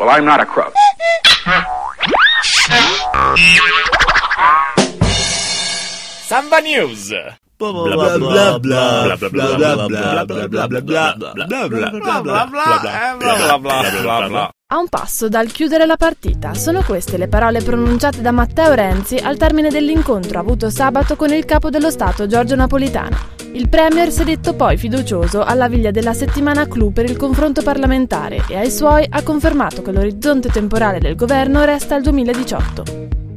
Well, I'm not a crook. Samba News. A un passo dal chiudere la partita, sono queste le parole pronunciate da Matteo Renzi al termine dell'incontro avuto sabato con il capo dello Stato Giorgio Napolitano. Il Premier si è detto poi fiducioso alla viglia della settimana clou per il confronto parlamentare e ai suoi ha confermato che l'orizzonte temporale del governo resta il 2018.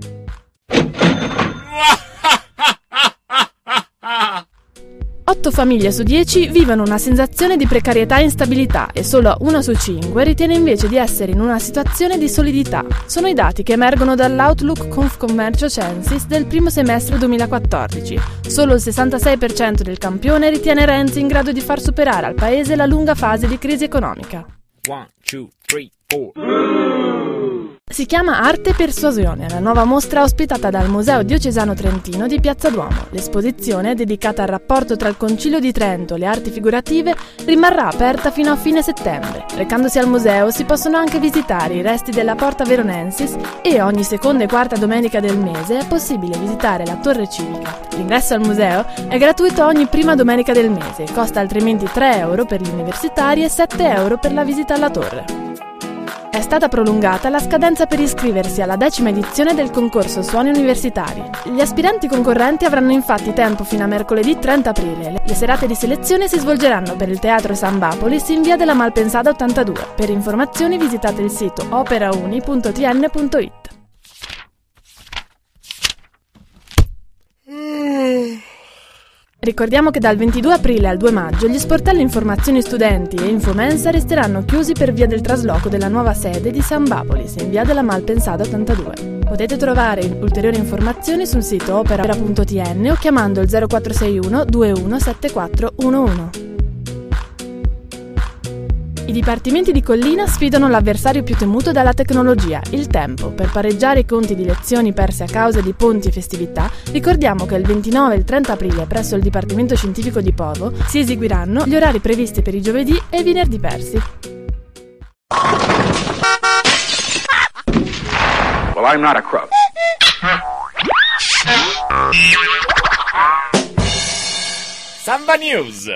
Otto famiglie su 10 vivono una sensazione di precarietà e instabilità e solo una su 5 ritiene invece di essere in una situazione di solidità. Sono i dati che emergono dall'Outlook Confcommercio Censis del primo semestre 2014. Solo il 66% del campione ritiene Renzi in grado di far superare al paese la lunga fase di crisi economica. One, two, three. Si chiama Arte e Persuasione, la nuova mostra ospitata dal Museo Diocesano Trentino di Piazza Duomo. L'esposizione, dedicata al rapporto tra il Concilio di Trento e le arti figurative, rimarrà aperta fino a fine settembre. Recandosi al museo si possono anche visitare i resti della Porta Veronensis e ogni seconda e quarta domenica del mese è possibile visitare la Torre Civica. L'ingresso al museo è gratuito ogni prima domenica del mese, costa altrimenti 3 euro per gli universitari e 7 euro per la visita alla torre. È stata prolungata la scadenza per iscriversi alla decima edizione del concorso Suoni Universitari. Gli aspiranti concorrenti avranno infatti tempo fino a mercoledì 30 aprile. Le serate di selezione si svolgeranno per il Teatro San Bapolis in via della Malpensada 82. Per informazioni visitate il sito operauni.tn.it. Ricordiamo che dal 22 aprile al 2 maggio gli sportelli Informazioni Studenti e Infomensa resteranno chiusi per via del trasloco della nuova sede di San Bapolis in via della Malpensada 82. Potete trovare ulteriori informazioni sul sito opera.tn o chiamando il 0461 217411. I dipartimenti di Collina sfidano l'avversario più temuto dalla tecnologia, il tempo. Per pareggiare i conti di lezioni perse a causa di ponti e festività, ricordiamo che il 29 e il 30 aprile presso il Dipartimento Scientifico di Povo si eseguiranno gli orari previsti per i giovedì e i venerdì persi. Well, I'm not a crook. Samba News.